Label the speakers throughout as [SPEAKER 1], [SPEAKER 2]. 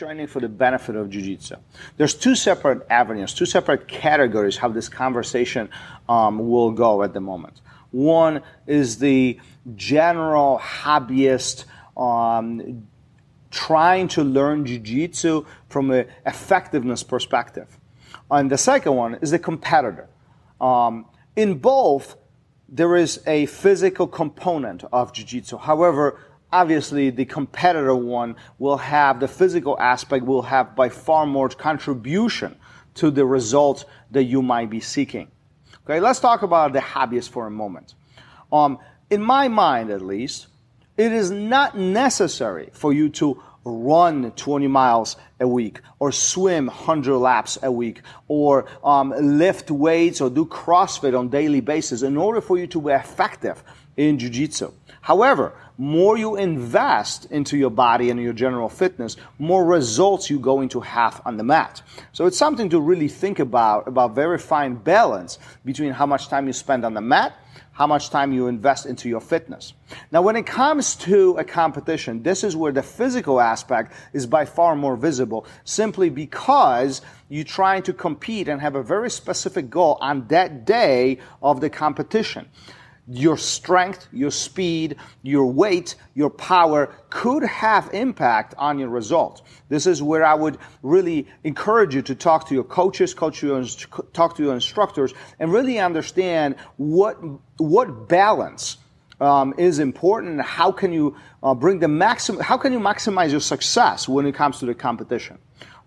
[SPEAKER 1] training for the benefit of jiu-jitsu. There's two separate avenues, two separate categories how this conversation um, will go at the moment. One is the general hobbyist um, trying to learn jiu-jitsu from an effectiveness perspective. And the second one is the competitor. Um, in both, there is a physical component of jiu-jitsu. However, obviously the competitor one will have the physical aspect will have by far more contribution to the result that you might be seeking. Okay, let's talk about the hobbyist for a moment. Um, in my mind, at least, it is not necessary for you to run 20 miles a week or swim 100 laps a week or um, lift weights or do CrossFit on daily basis in order for you to be effective in jiu-jitsu. However, more you invest into your body and your general fitness, more results you're going to have on the mat. So it's something to really think about, about very fine balance between how much time you spend on the mat, how much time you invest into your fitness. Now, when it comes to a competition, this is where the physical aspect is by far more visible, simply because you're trying to compete and have a very specific goal on that day of the competition your strength, your speed, your weight, your power could have impact on your result. This is where I would really encourage you to talk to your coaches, coach you, talk to your instructors, and really understand what what balance um, is important. How can you uh, bring the maximum? How can you maximize your success when it comes to the competition?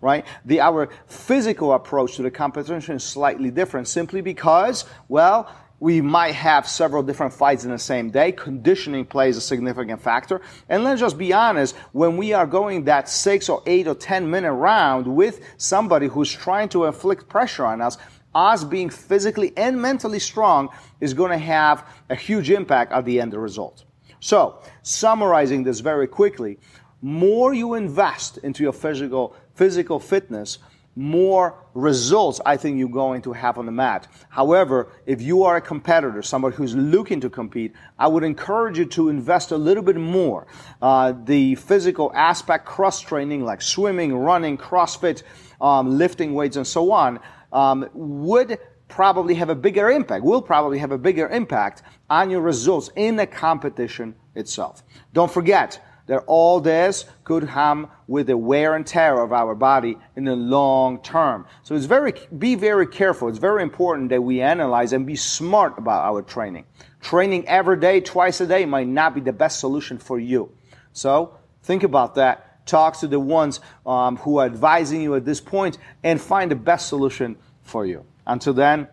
[SPEAKER 1] right? The, our physical approach to the competition is slightly different simply because, well, we might have several different fights in the same day. Conditioning plays a significant factor. And let's just be honest, when we are going that six or eight or 10 minute round with somebody who's trying to inflict pressure on us, us being physically and mentally strong is going to have a huge impact at the end of the result. So, summarizing this very quickly, more you invest into your physical, physical fitness, more results I think you're going to have on the mat. However, if you are a competitor, somebody who's looking to compete, I would encourage you to invest a little bit more. Uh, the physical aspect, cross training like swimming, running, CrossFit, um, lifting weights, and so on, um, would probably have a bigger impact, will probably have a bigger impact on your results in the competition itself. Don't forget, that all this could come with the wear and tear of our body in the long term. So it's very, be very careful. It's very important that we analyze and be smart about our training. Training every day, twice a day might not be the best solution for you. So think about that. Talk to the ones um, who are advising you at this point and find the best solution for you. Until then,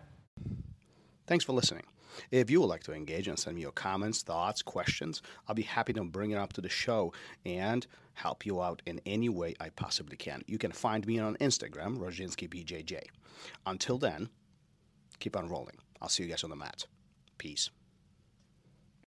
[SPEAKER 2] thanks for listening. If you would like to engage and send me your comments, thoughts, questions, I'll be happy to bring it up to the show and help you out in any way I possibly can. You can find me on Instagram, RozdzynskiBJJ. Until then, keep on rolling. I'll see you guys on the mat. Peace.